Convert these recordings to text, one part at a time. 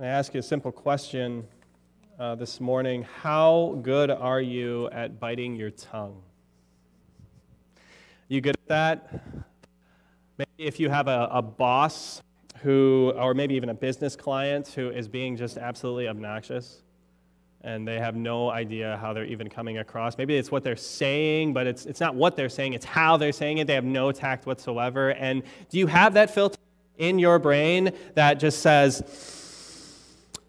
I ask you a simple question uh, this morning How good are you at biting your tongue? You good at that? Maybe if you have a, a boss who, or maybe even a business client who is being just absolutely obnoxious and they have no idea how they're even coming across. Maybe it's what they're saying, but it's, it's not what they're saying, it's how they're saying it. They have no tact whatsoever. And do you have that filter in your brain that just says,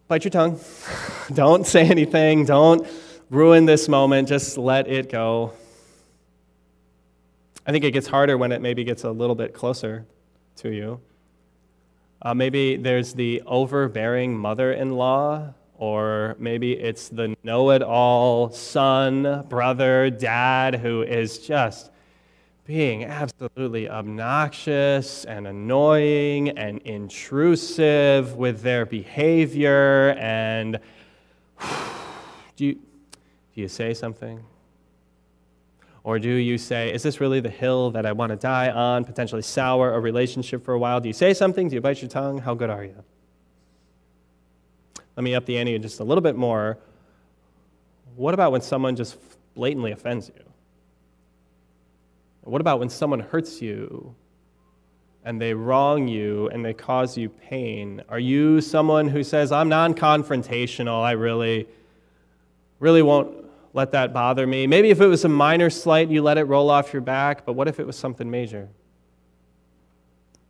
bite your tongue, don't say anything, don't ruin this moment, just let it go? I think it gets harder when it maybe gets a little bit closer to you. Uh, maybe there's the overbearing mother in law, or maybe it's the know it all son, brother, dad who is just being absolutely obnoxious and annoying and intrusive with their behavior. And do you, do you say something? Or do you say, is this really the hill that I want to die on, potentially sour a relationship for a while? Do you say something? Do you bite your tongue? How good are you? Let me up the ante just a little bit more. What about when someone just blatantly offends you? What about when someone hurts you and they wrong you and they cause you pain? Are you someone who says, I'm non confrontational, I really, really won't let that bother me. Maybe if it was a minor slight, you let it roll off your back, but what if it was something major?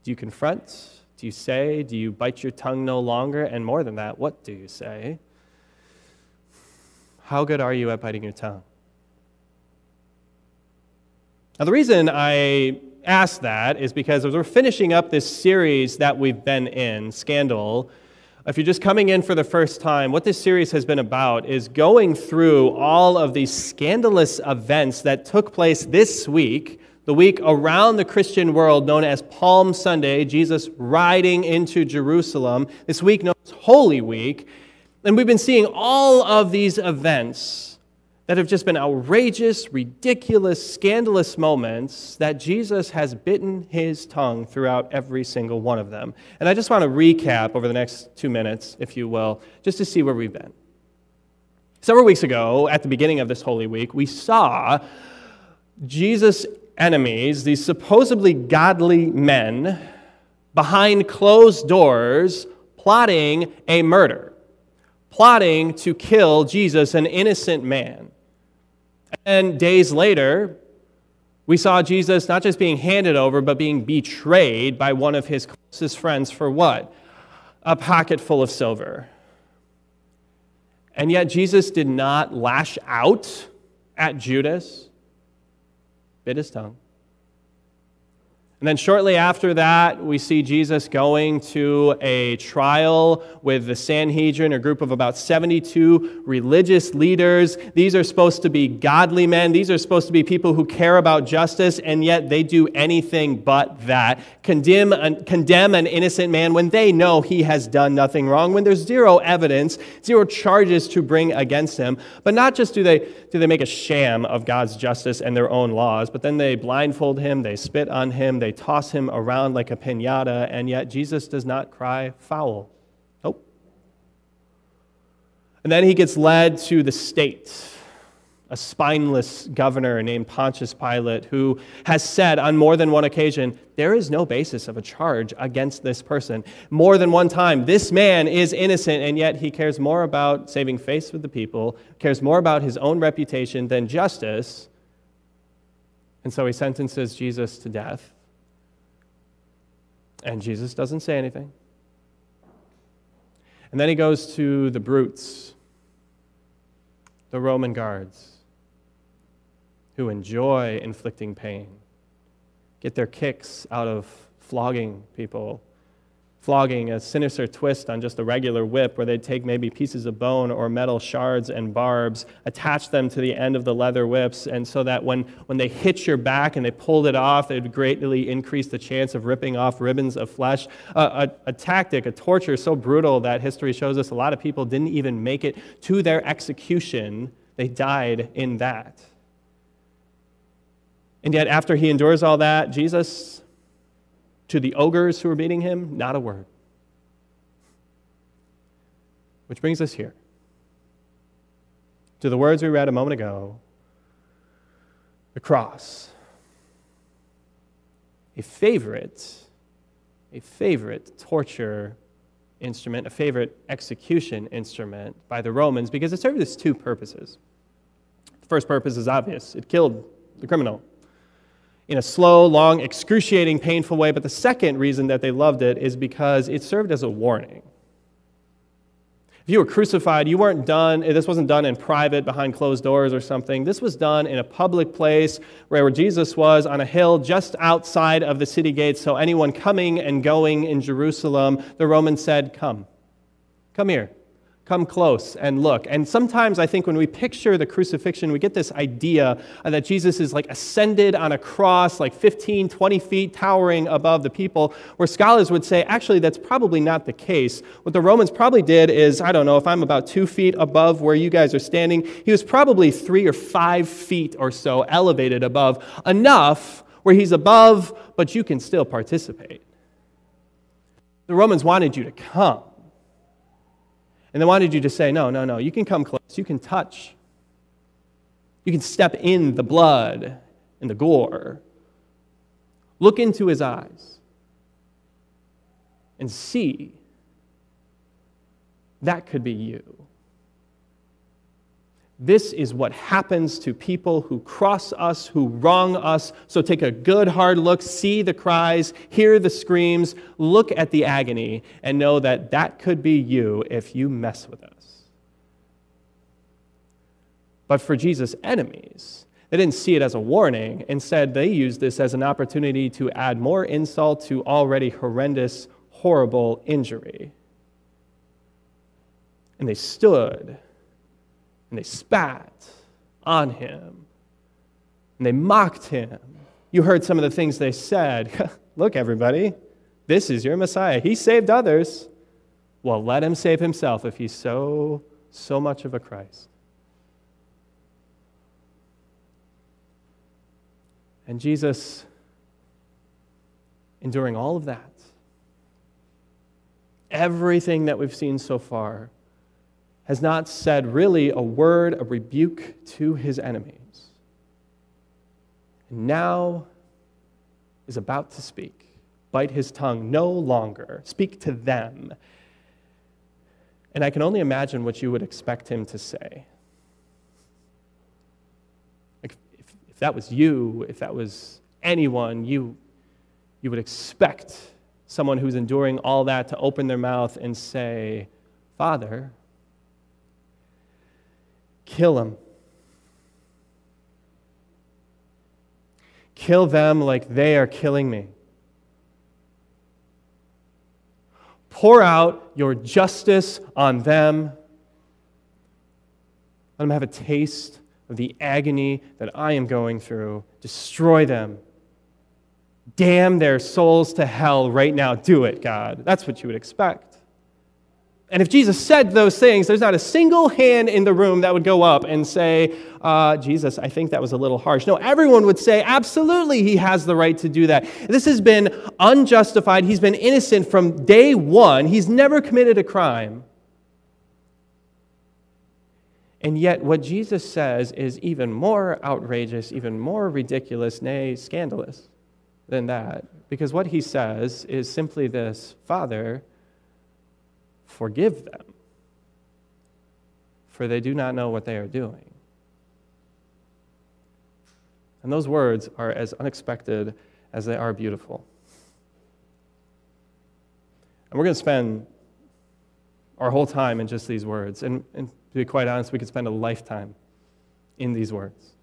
Do you confront? Do you say? Do you bite your tongue no longer? And more than that, what do you say? How good are you at biting your tongue? Now, the reason I ask that is because as we're finishing up this series that we've been in, Scandal, if you're just coming in for the first time, what this series has been about is going through all of these scandalous events that took place this week, the week around the Christian world known as Palm Sunday, Jesus riding into Jerusalem, this week known as Holy Week. And we've been seeing all of these events that have just been outrageous, ridiculous, scandalous moments that Jesus has bitten his tongue throughout every single one of them. And I just want to recap over the next two minutes, if you will, just to see where we've been. Several weeks ago, at the beginning of this Holy Week, we saw Jesus' enemies, these supposedly godly men, behind closed doors, plotting a murder, plotting to kill Jesus, an innocent man. And days later, we saw Jesus not just being handed over, but being betrayed by one of his closest friends for what? A pocket full of silver. And yet, Jesus did not lash out at Judas, bit his tongue. And then shortly after that, we see Jesus going to a trial with the Sanhedrin, a group of about 72 religious leaders. These are supposed to be godly men. These are supposed to be people who care about justice, and yet they do anything but that. Condemn an, condemn an innocent man when they know he has done nothing wrong, when there's zero evidence, zero charges to bring against him. But not just do they, do they make a sham of God's justice and their own laws, but then they blindfold him, they spit on him, they toss him around like a pinata, and yet Jesus does not cry foul. Nope. And then he gets led to the state, a spineless governor named Pontius Pilate, who has said on more than one occasion, there is no basis of a charge against this person. More than one time, this man is innocent, and yet he cares more about saving face with the people, cares more about his own reputation than justice. And so he sentences Jesus to death. And Jesus doesn't say anything. And then he goes to the brutes, the Roman guards, who enjoy inflicting pain, get their kicks out of flogging people flogging, a sinister twist on just a regular whip where they'd take maybe pieces of bone or metal shards and barbs, attach them to the end of the leather whips, and so that when, when they hit your back and they pulled it off, it would greatly increase the chance of ripping off ribbons of flesh. A, a tactic, a torture so brutal that history shows us a lot of people didn't even make it to their execution, they died in that. And yet, after he endures all that, Jesus to the ogres who were beating him, not a word. Which brings us here to the words we read a moment ago the cross. A favorite, a favorite torture instrument, a favorite execution instrument by the Romans because it served its two purposes. The first purpose is obvious it killed the criminal in a slow, long, excruciating, painful way. But the second reason that they loved it is because it served as a warning. If you were crucified, you weren't done, eh, this wasn't done in private behind closed doors or something. This was done in a public place where Jesus was on a hill just outside of the city gates. So anyone coming and going in Jerusalem, the Romans said, Come, come here come close and look. And sometimes I think when we picture the crucifixion, we get this idea that Jesus is like ascended on a cross, like 15, 20 feet, towering above the people, where scholars would say, actually, that's probably not the case. What the Romans probably did is, I don't know, if I'm about two feet above where you guys are standing, he was probably three or five feet or so elevated above, enough where he's above, but you can still participate. The Romans wanted you to come. And they wanted you to say, no, no, no, you can come close. You can touch. You can step in the blood and the gore. Look into his eyes and see that could be you. This is what happens to people who cross us, who wrong us. So take a good hard look, see the cries, hear the screams, look at the agony, and know that that could be you if you mess with us. But for Jesus' enemies, they didn't see it as a warning. Instead, they used this as an opportunity to add more insult to already horrendous, horrible injury. And they stood and they spat on him and they mocked him. You heard some of the things they said. Look, everybody, this is your Messiah. He saved others. Well, let him save himself if he's so, so much of a Christ. And Jesus, enduring all of that, everything that we've seen so far, has not said really a word of rebuke to his enemies. And now is about to speak, bite his tongue no longer, speak to them. And I can only imagine what you would expect him to say. Like if, if that was you, if that was anyone, you, you would expect someone who's enduring all that to open their mouth and say, Father, Kill them. Kill them like they are killing me. Pour out your justice on them. Let them have a taste of the agony that I am going through. Destroy them. Damn their souls to hell right now. Do it, God. That's what you would expect. And if Jesus said those things, there's not a single hand in the room that would go up and say, uh, Jesus, I think that was a little harsh. No, everyone would say, absolutely, he has the right to do that. This has been unjustified. He's been innocent from day one, he's never committed a crime. And yet, what Jesus says is even more outrageous, even more ridiculous, nay, scandalous than that. Because what he says is simply this Father, Forgive them, for they do not know what they are doing. And those words are as unexpected as they are beautiful. And we're going to spend our whole time in just these words. And, and, to be quite honest, we could spend a lifetime in these words.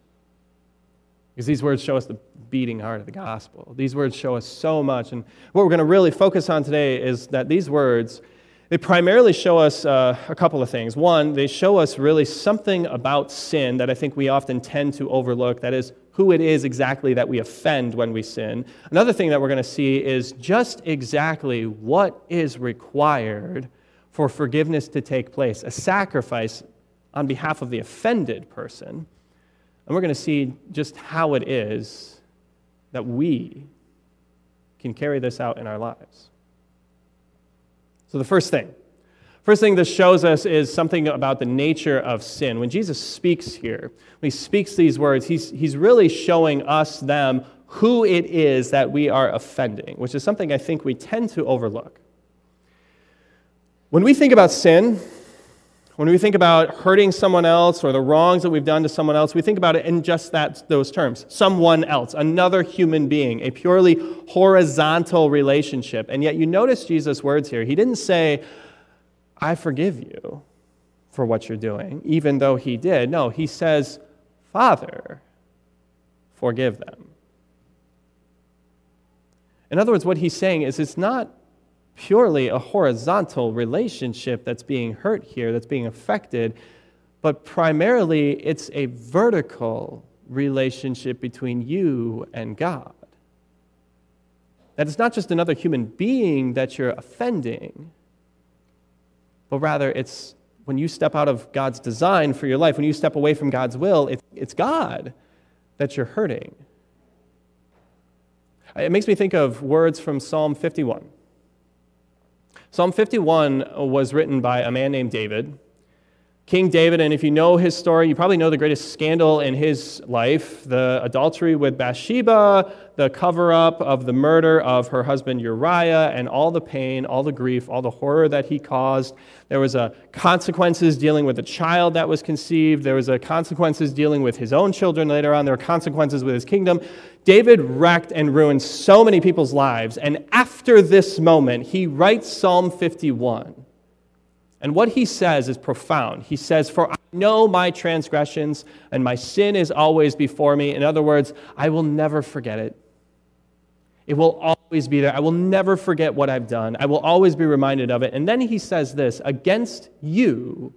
Because these words show us the beating heart of the gospel. These words show us so much. And what we're going to really focus on today is that these words they primarily show us uh, a couple of things. One, they show us really something about sin that I think we often tend to overlook. That is, who it is exactly that we offend when we sin. Another thing that we're going to see is just exactly what is required for forgiveness to take place a sacrifice on behalf of the offended person. And we're going to see just how it is that we can carry this out in our lives. So, the first thing First thing this shows us is something about the nature of sin. When Jesus speaks here, when he speaks these words, he's, he's really showing us, them, who it is that we are offending, which is something I think we tend to overlook. When we think about sin, when we think about hurting someone else or the wrongs that we've done to someone else, we think about it in just that, those terms someone else, another human being, a purely horizontal relationship. And yet, you notice Jesus' words here. He didn't say, I forgive you for what you're doing, even though he did. No, he says, Father, forgive them. In other words, what he's saying is it's not purely a horizontal relationship that's being hurt here, that's being affected, but primarily it's a vertical relationship between you and God. That it's not just another human being that you're offending, but rather it's when you step out of God's design for your life, when you step away from God's will, it's, it's God that you're hurting. It makes me think of words from Psalm 51. Psalm 51 uh, was written by a man named David. King David, and if you know his story, you probably know the greatest scandal in his life the adultery with Bathsheba, the cover up of the murder of her husband Uriah, and all the pain, all the grief, all the horror that he caused. There was a consequences dealing with a child that was conceived. There was a consequences dealing with his own children later on. There were consequences with his kingdom. David wrecked and ruined so many people's lives. And after this moment, he writes Psalm 51. And what he says is profound. He says, For I know my transgressions, and my sin is always before me. In other words, I will never forget it. It will always be there. I will never forget what I've done. I will always be reminded of it. And then he says this Against you,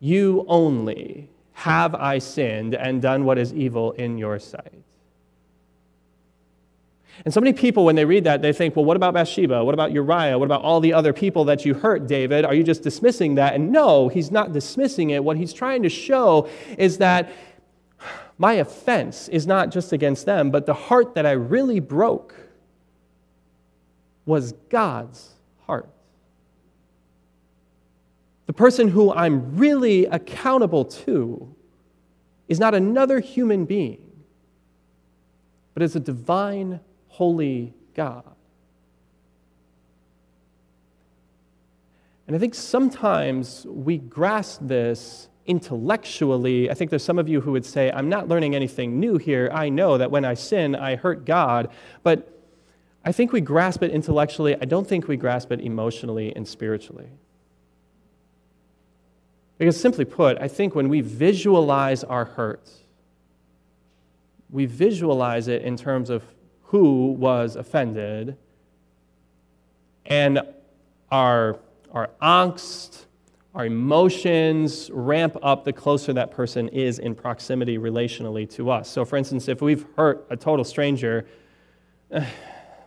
you only, have I sinned and done what is evil in your sight. And so many people, when they read that, they think, well, what about Bathsheba? What about Uriah? What about all the other people that you hurt, David? Are you just dismissing that? And no, he's not dismissing it. What he's trying to show is that my offense is not just against them, but the heart that I really broke was God's heart. The person who I'm really accountable to is not another human being, but is a divine holy God. And I think sometimes we grasp this intellectually. I think there's some of you who would say, I'm not learning anything new here. I know that when I sin, I hurt God. But I think we grasp it intellectually. I don't think we grasp it emotionally and spiritually. Because simply put, I think when we visualize our hurt, we visualize it in terms of who was offended, and our, our angst, our emotions ramp up the closer that person is in proximity relationally to us. So, for instance, if we've hurt a total stranger,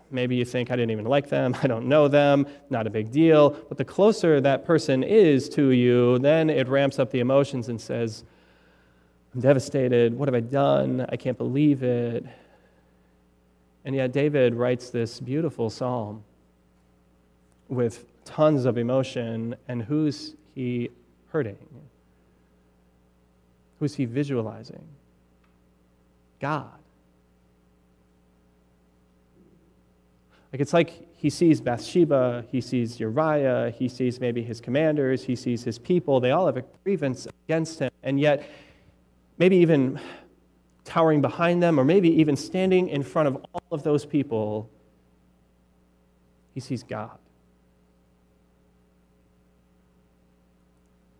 maybe you think, I didn't even like them, I don't know them, not a big deal. But the closer that person is to you, then it ramps up the emotions and says, I'm devastated. What have I done? I can't believe it. And yet, David writes this beautiful psalm with tons of emotion, and who's he hurting? Who's he visualizing? God. Like it's like he sees Bathsheba, he sees Uriah, he sees maybe his commanders, he sees his people. They all have a grievance against him. And yet, maybe even towering behind them, or maybe even standing in front of all of those people, he sees God.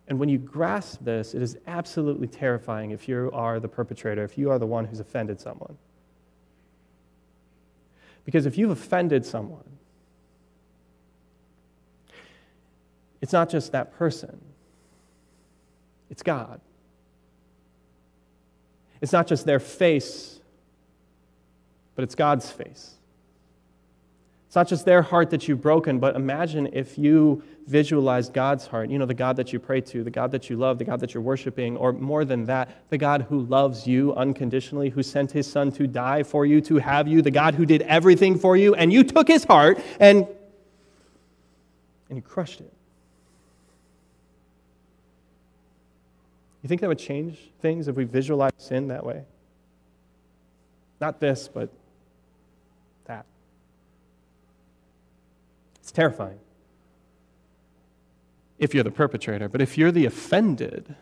And when you grasp this, it is absolutely terrifying if you are the perpetrator, if you are the one who's offended someone. Because if you've offended someone, it's not just that person, it's God. It's not just their face, but it's God's face. It's not just their heart that you've broken, but imagine if you visualized God's heart. You know, the God that you pray to, the God that you love, the God that you're worshiping, or more than that, the God who loves you unconditionally, who sent his son to die for you, to have you, the God who did everything for you, and you took his heart and, and you crushed it. You think that would change things if we visualize sin that way? Not this, but that. It's terrifying if you're the perpetrator, but if you're the offended,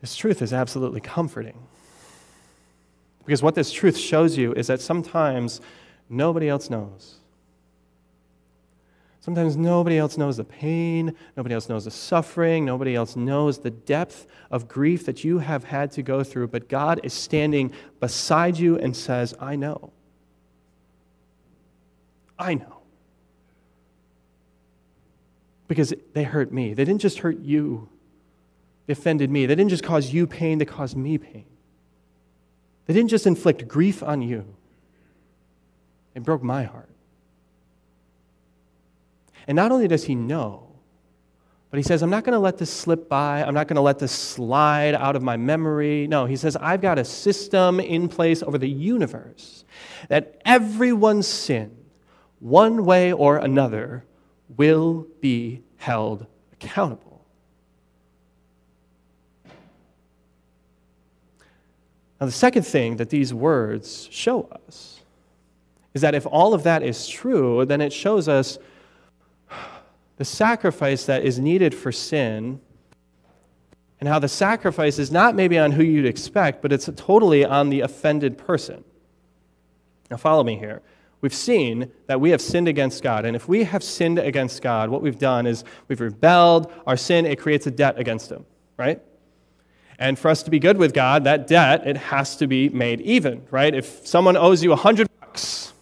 this truth is absolutely comforting. Because what this truth shows you is that sometimes nobody else knows. Sometimes nobody else knows the pain, nobody else knows the suffering, nobody else knows the depth of grief that you have had to go through, but God is standing beside you and says, I know. I know. Because they hurt me. They didn't just hurt you, they offended me. They didn't just cause you pain, they caused me pain. They didn't just inflict grief on you, they broke my heart. And not only does he know, but he says, I'm not going to let this slip by. I'm not going to let this slide out of my memory. No, he says, I've got a system in place over the universe that everyone's sin, one way or another, will be held accountable. Now, the second thing that these words show us is that if all of that is true, then it shows us the sacrifice that is needed for sin and how the sacrifice is not maybe on who you'd expect, but it's totally on the offended person. Now, follow me here. We've seen that we have sinned against God. And if we have sinned against God, what we've done is we've rebelled. Our sin, it creates a debt against Him, right? And for us to be good with God, that debt, it has to be made even, right? If someone owes you a 100 bucks,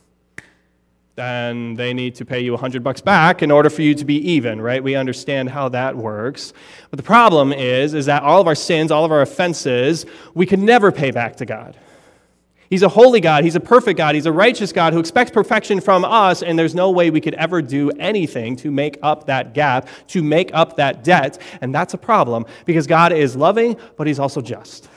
then they need to pay you 100 bucks back in order for you to be even, right? We understand how that works. But the problem is is that all of our sins, all of our offenses, we can never pay back to God. He's a holy God, he's a perfect God, he's a righteous God who expects perfection from us and there's no way we could ever do anything to make up that gap, to make up that debt, and that's a problem because God is loving, but he's also just.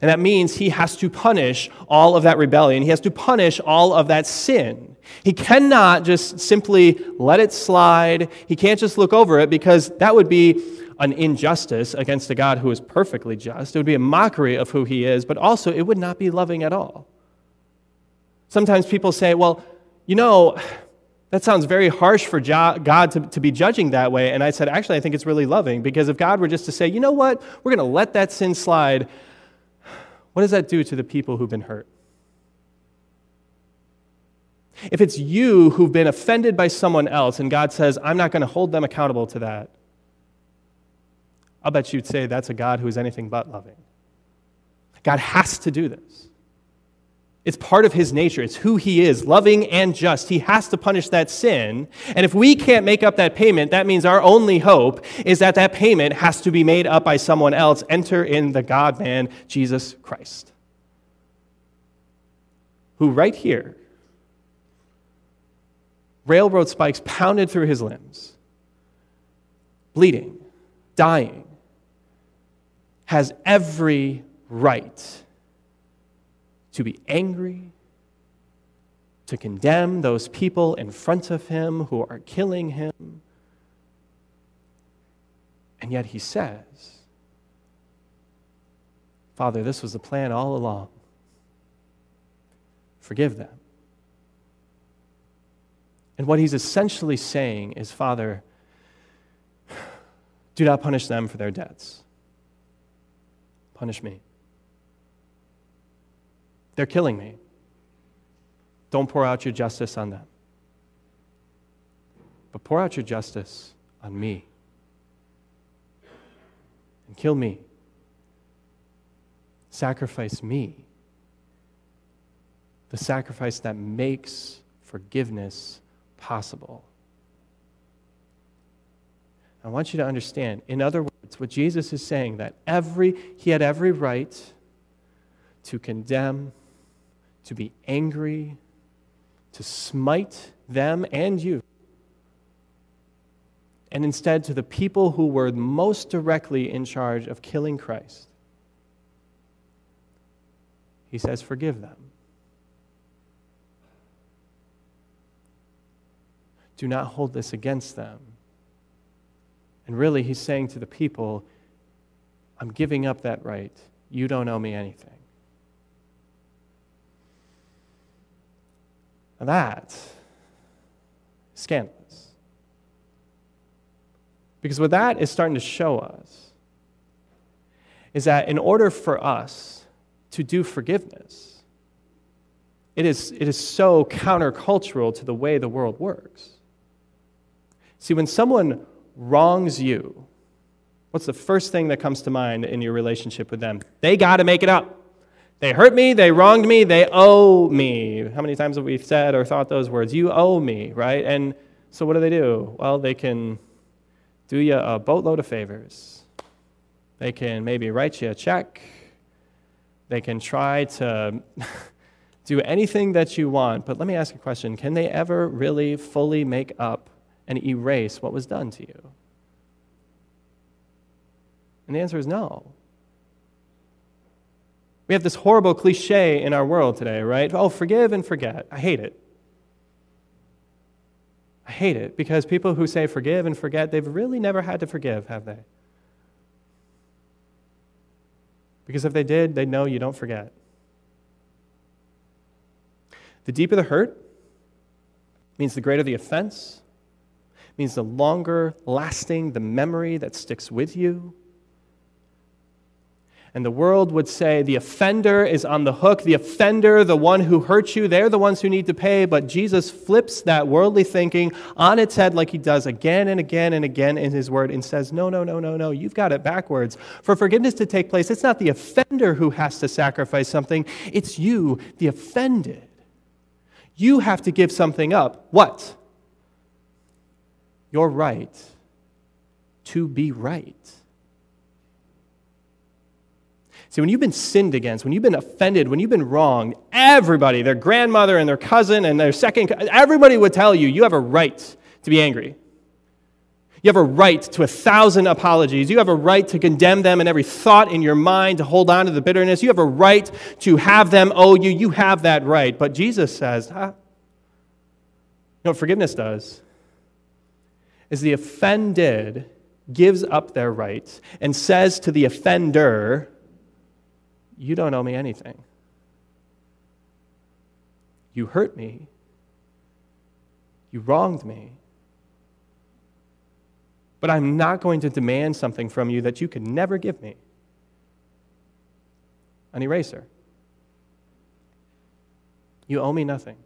And that means he has to punish all of that rebellion. He has to punish all of that sin. He cannot just simply let it slide. He can't just look over it because that would be an injustice against a God who is perfectly just. It would be a mockery of who he is, but also it would not be loving at all. Sometimes people say, well, you know, that sounds very harsh for God to, to be judging that way. And I said, actually, I think it's really loving because if God were just to say, you know what, we're going to let that sin slide, what does that do to the people who've been hurt? If it's you who've been offended by someone else and God says, I'm not going to hold them accountable to that, I'll bet you'd say that's a God who is anything but loving. God has to do this. It's part of his nature. It's who he is, loving and just. He has to punish that sin. And if we can't make up that payment, that means our only hope is that that payment has to be made up by someone else. Enter in the God man, Jesus Christ, who right here railroad spikes pounded through his limbs, bleeding, dying, has every right to be angry, to condemn those people in front of him who are killing him. And yet he says, Father, this was the plan all along. Forgive them. And what he's essentially saying is, Father, do not punish them for their debts. Punish me. They're killing me. Don't pour out your justice on them. But pour out your justice on me. And kill me. Sacrifice me. The sacrifice that makes forgiveness possible. I want you to understand, in other words, what Jesus is saying that every he had every right to condemn, to be angry, to smite them and you. And instead to the people who were most directly in charge of killing Christ. He says, Forgive them. Do not hold this against them. And really, he's saying to the people, I'm giving up that right. You don't owe me anything. Now that is scandalous. Because what that is starting to show us is that in order for us to do forgiveness, it is, it is so countercultural to the way the world works. See, when someone wrongs you, what's the first thing that comes to mind in your relationship with them? They got to make it up. They hurt me, they wronged me, they owe me. How many times have we said or thought those words? You owe me, right? And so what do they do? Well, they can do you a boatload of favors. They can maybe write you a check. They can try to do anything that you want. But let me ask a question Can they ever really fully make up and erase what was done to you? And the answer is no. We have this horrible cliche in our world today, right? Oh, forgive and forget. I hate it. I hate it because people who say forgive and forget, they've really never had to forgive, have they? Because if they did, they'd know you don't forget. The deeper the hurt means the greater the offense, means the longer lasting the memory that sticks with you. And the world would say the offender is on the hook. The offender, the one who hurt you, they're the ones who need to pay. But Jesus flips that worldly thinking on its head like he does again and again and again in his word and says, No, no, no, no, no. You've got it backwards. For forgiveness to take place, it's not the offender who has to sacrifice something, it's you, the offended. You have to give something up. What? Your right to be right. See, when you've been sinned against, when you've been offended, when you've been wronged, everybody, their grandmother and their cousin and their second, everybody would tell you, you have a right to be angry. You have a right to a thousand apologies. You have a right to condemn them in every thought in your mind, to hold on to the bitterness. You have a right to have them owe you. You have that right. But Jesus says, huh? you know what forgiveness does? Is the offended gives up their rights and says to the offender, you don't owe me anything. You hurt me. You wronged me. But I'm not going to demand something from you that you could never give me an eraser. You owe me nothing.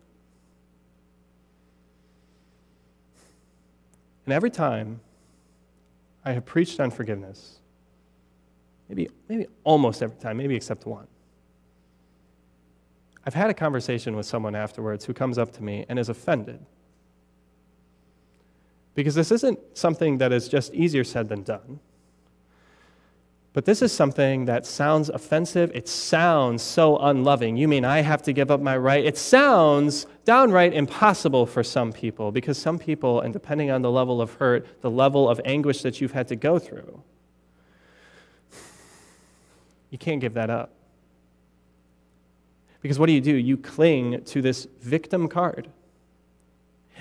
And every time I have preached on forgiveness, maybe, maybe almost every time, maybe except one. I've had a conversation with someone afterwards who comes up to me and is offended. Because this isn't something that is just easier said than done. But this is something that sounds offensive. It sounds so unloving. You mean I have to give up my right? It sounds downright impossible for some people because some people, and depending on the level of hurt, the level of anguish that you've had to go through, you can't give that up. Because what do you do? You cling to this victim card.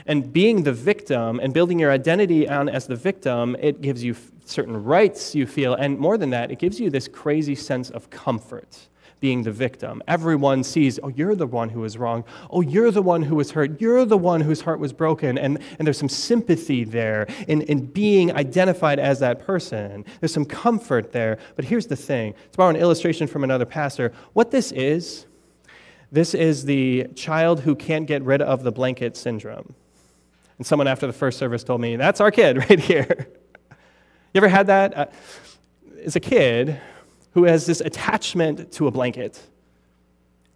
And being the victim and building your identity on as the victim, it gives you certain rights you feel. And more than that, it gives you this crazy sense of comfort being the victim. Everyone sees, oh, you're the one who was wrong. Oh, you're the one who was hurt. You're the one whose heart was broken. And, and there's some sympathy there in, in being identified as that person. There's some comfort there. But here's the thing to borrow an illustration from another pastor, what this is, this is the child who can't get rid of the blanket syndrome. And someone after the first service told me, that's our kid right here. you ever had that? Uh, as a kid, who has this attachment to a blanket.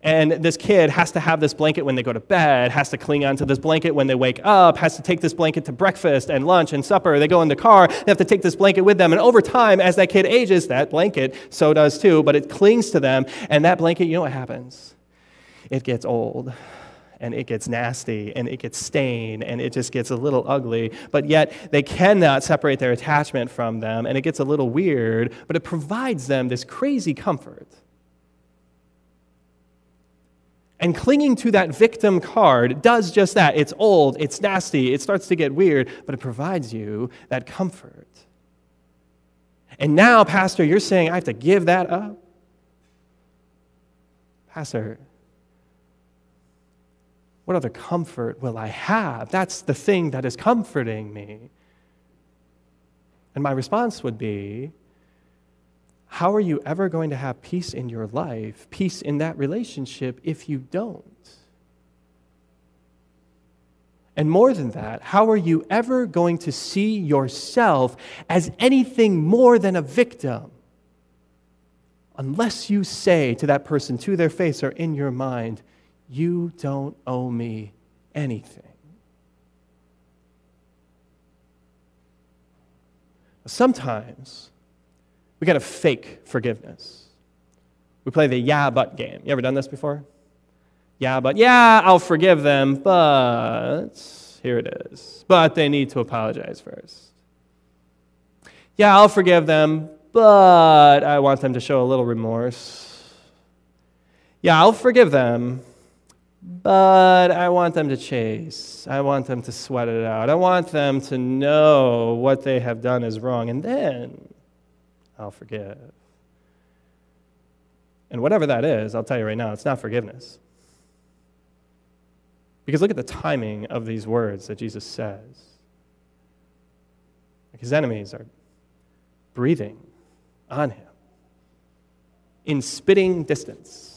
And this kid has to have this blanket when they go to bed, has to cling onto this blanket when they wake up, has to take this blanket to breakfast and lunch and supper. They go in the car, they have to take this blanket with them. And over time, as that kid ages, that blanket, so does too, but it clings to them. And that blanket, you know what happens? It gets old and it gets nasty and it gets stained and it just gets a little ugly, but yet they cannot separate their attachment from them and it gets a little weird, but it provides them this crazy comfort. And clinging to that victim card does just that. It's old, it's nasty, it starts to get weird, but it provides you that comfort. And now, Pastor, you're saying I have to give that up? Pastor, what other comfort will I have? That's the thing that is comforting me. And my response would be how are you ever going to have peace in your life, peace in that relationship, if you don't? And more than that, how are you ever going to see yourself as anything more than a victim? Unless you say to that person, to their face or in your mind, You don't owe me anything. Sometimes we got to fake forgiveness. We play the yeah, but game. You ever done this before? Yeah, but yeah, I'll forgive them, but here it is. But they need to apologize first. Yeah, I'll forgive them, but I want them to show a little remorse. Yeah, I'll forgive them, but I want them to chase. I want them to sweat it out. I want them to know what they have done is wrong, and then I'll forgive. And whatever that is, I'll tell you right now, it's not forgiveness. Because look at the timing of these words that Jesus says. Like his enemies are breathing on him in spitting distance,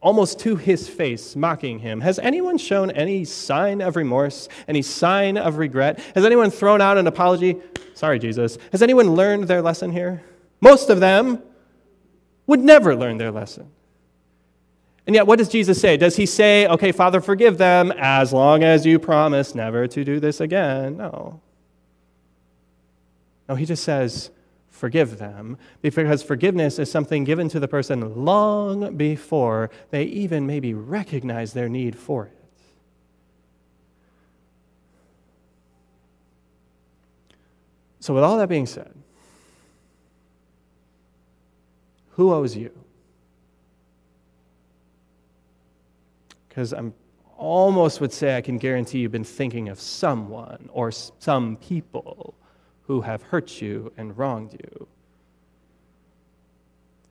almost to his face, mocking him. Has anyone shown any sign of remorse, any sign of regret? Has anyone thrown out an apology? Sorry, Jesus. Has anyone learned their lesson here? Most of them would never learn their lesson. And yet, what does Jesus say? Does he say, okay, Father, forgive them as long as you promise never to do this again? No. No, he just says, forgive them, because forgiveness is something given to the person long before they even maybe recognize their need for it. So, with all that being said, who owes you? because I'm almost would say I can guarantee you've been thinking of someone or some people who have hurt you and wronged you.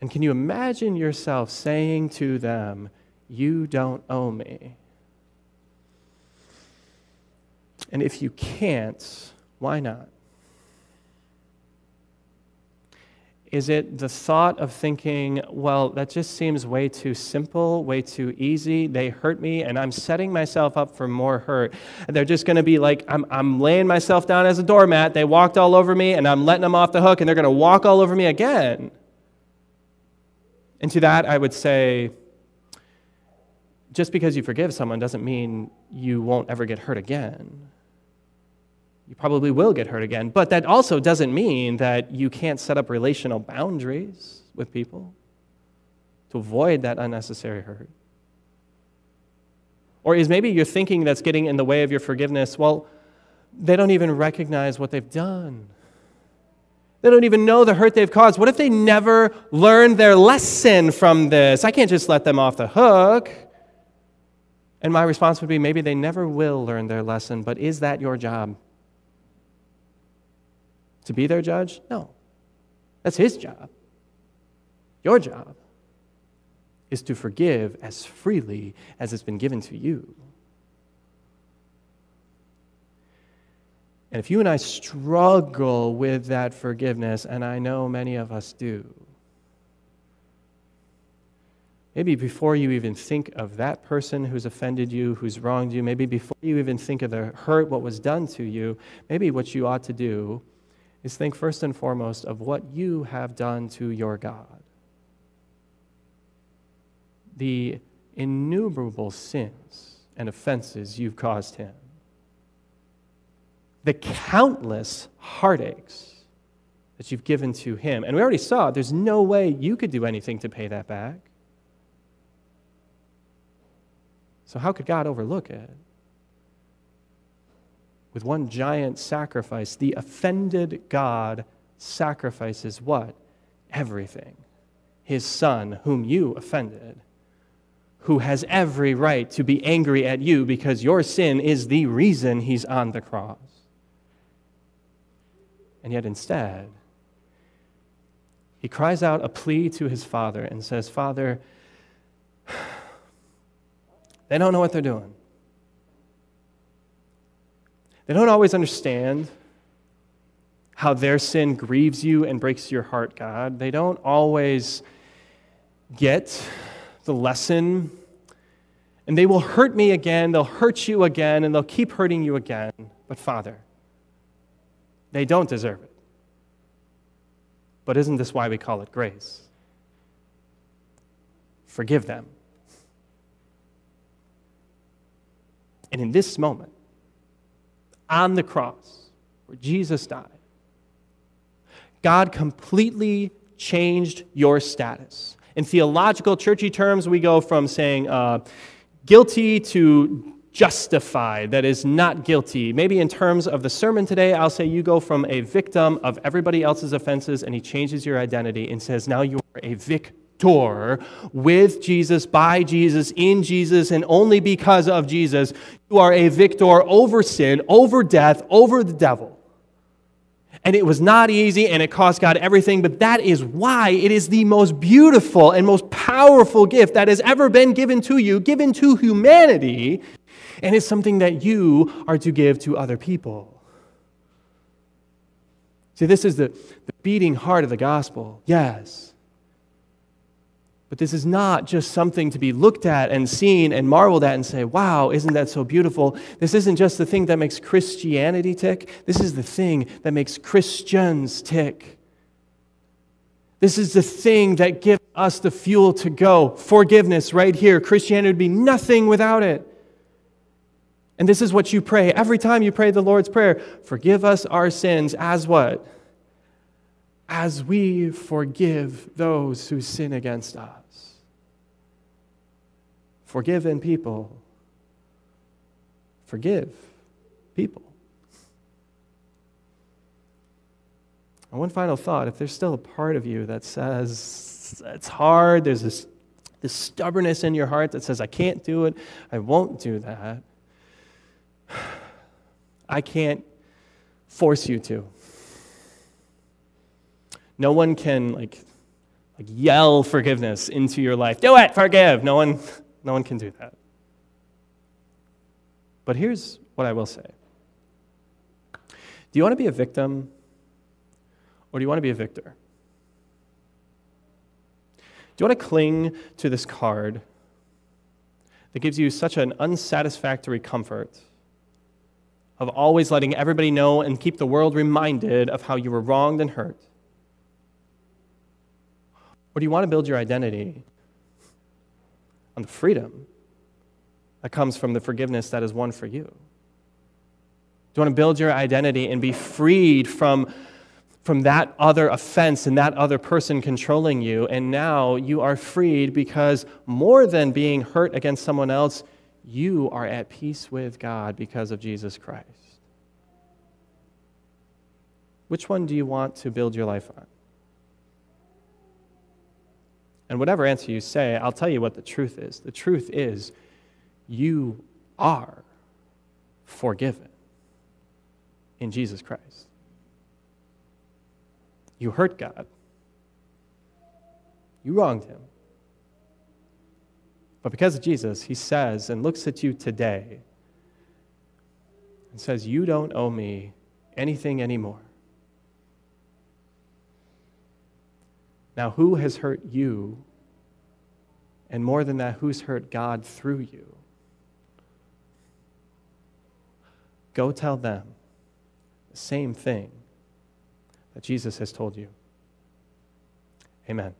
And can you imagine yourself saying to them, You don't owe me? And if you can't, why not? Is it the thought of thinking, well, that just seems way too simple, way too easy? They hurt me, and I'm setting myself up for more hurt. They're just going to be like, I'm, I'm laying myself down as a doormat. They walked all over me, and I'm letting them off the hook, and they're going to walk all over me again. And to that, I would say, just because you forgive someone doesn't mean you won't ever get hurt again you probably will get hurt again. But that also doesn't mean that you can't set up relational boundaries with people to avoid that unnecessary hurt. Or is maybe your thinking that's getting in the way of your forgiveness, well, they don't even recognize what they've done. They don't even know the hurt they've caused. What if they never learned their lesson from this? I can't just let them off the hook. And my response would be maybe they never will learn their lesson, but is that your job? To be their judge? No. That's his job. Your job is to forgive as freely as it's been given to you. And if you and I struggle with that forgiveness, and I know many of us do, maybe before you even think of that person who's offended you, who's wronged you, maybe before you even think of the hurt, what was done to you, maybe what you ought to do is think first and foremost of what you have done to your God. The innumerable sins and offenses you've caused him. The countless heartaches that you've given to him. And we already saw there's no way you could do anything to pay that back. So, how could God overlook it? With one giant sacrifice, the offended God sacrifices what? Everything. His son, whom you offended, who has every right to be angry at you because your sin is the reason he's on the cross. And yet instead, he cries out a plea to his father and says, Father, they don't know what they're doing. They don't always understand how their sin grieves you and breaks your heart, God. They don't always get the lesson. And they will hurt me again, they'll hurt you again, and they'll keep hurting you again. But, Father, they don't deserve it. But isn't this why we call it grace? Forgive them. And in this moment, on the cross, where Jesus died, God completely changed your status. In theological, churchy terms, we go from saying uh, guilty to justified, that is not guilty. Maybe in terms of the sermon today, I'll say you go from a victim of everybody else's offenses and he changes your identity and says, now you are a with Jesus, by Jesus, in Jesus, and only because of Jesus. You are a victor over sin, over death, over the devil. And it was not easy and it cost God everything, but that is why it is the most beautiful and most powerful gift that has ever been given to you, given to humanity, and it's something that you are to give to other people. See, this is the, the beating heart of the gospel, yes. But this is not just something to be looked at and seen and marveled at and say, wow, isn't that so beautiful? This isn't just the thing that makes Christianity tick. This is the thing that makes Christians tick. This is the thing that gives us the fuel to go. Forgiveness right here. Christianity would be nothing without it. And this is what you pray every time you pray the Lord's Prayer. Forgive us our sins as what? as we forgive those who sin against us. Forgiven people, forgive people. And one final thought if there's still a part of you that says it's hard, there's this, this stubbornness in your heart that says, I can't do it, I won't do that, I can't force you to. No one can like, like yell forgiveness into your life. Do it, forgive. No one, no one can do that. But here's what I will say. Do you want to be a victim or do you want to be a victor? Do you want to cling to this card that gives you such an unsatisfactory comfort of always letting everybody know and keep the world reminded of how you were wronged and hurt? Or do you want to build your identity on the freedom that comes from the forgiveness that is won for you? Do you want to build your identity and be freed from, from that other offense and that other person controlling you? And now you are freed because more than being hurt against someone else, you are at peace with God because of Jesus Christ. Which one do you want to build your life on? And whatever answer you say, I'll tell you what the truth is. The truth is, you are forgiven in Jesus Christ. You hurt God, you wronged him. But because of Jesus, he says and looks at you today and says, You don't owe me anything anymore. Now, who has hurt you? And more than that, who's hurt God through you? Go tell them the same thing that Jesus has told you. Amen.